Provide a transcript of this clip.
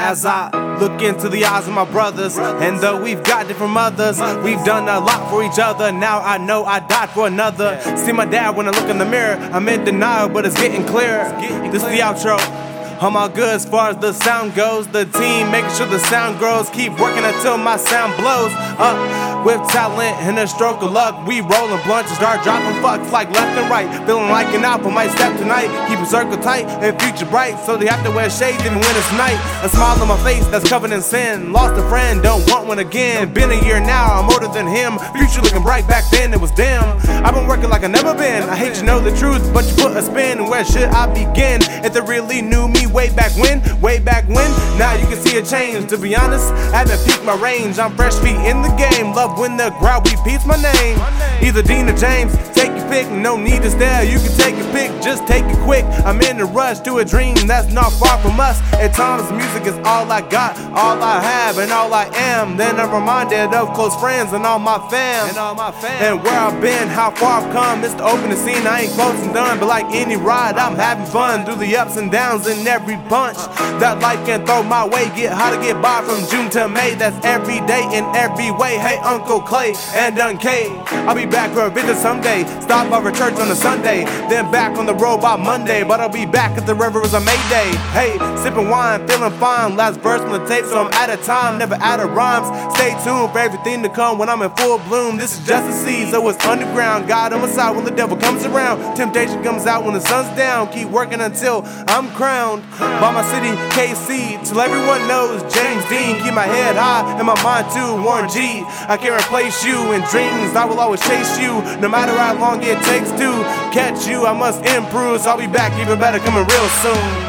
As I look into the eyes of my brothers, and though we've got different mothers, we've done a lot for each other. Now I know I died for another. See my dad when I look in the mirror, I'm in denial, but it's getting clearer. This is the outro. I'm all good as far as the sound goes. The team making sure the sound grows. Keep working until my sound blows up. With talent and a stroke of luck, we rollin' blunts and start dropping fucks like left and right. Feeling like an apple might step tonight. Keep a circle tight and future bright, so they have to wear shades even when it's night. A smile on my face that's covered in sin. Lost a friend, don't want one again. Been a year now, I'm older than him. Future looking bright back then, it was dim. I've been working like I never been. I hate you know the truth, but you put a spin. Where should I begin? If they really knew me way back when, way back when, now you can see a change. To be honest, I haven't peaked my range. I'm fresh feet in the game. Love when the crowd repeats my name. Either Dean or James, take your pick, no need to stare. You can take your pick, just take it quick. I'm in a rush to a dream that's not far from us. At times, music is all I got, all I have, and all I am. Then I'm reminded of close friends and all my fam. And all my fam. And where I've been, how far I've come. It's the opening scene, I ain't close and done. But like any ride, I'm having fun through the ups and downs in every bunch. That life can throw my way. Get how to get by from June to May. That's every day in every way. Hey, Uncle Clay and Dunkay. I'll be back for a visit someday. Stop by for church on a Sunday. Then back on the road by Monday. But I'll be back at the river as a Mayday. Hey, sipping wine, feeling fine. Last verse on the tape, so I'm out of time. Never out of rhymes. Stay tuned for everything to come when I'm in full bloom. This is just a seed, so it's underground. God on my side when the devil comes around. Temptation comes out when the sun's down. Keep working until I'm crowned. My city, KC. Till everyone knows James Dean. Keep my head high and my mind too. Warren G. I can't replace you in dreams. I will always chase you, no matter how long it takes to catch you. I must improve, so I'll be back even better coming real soon.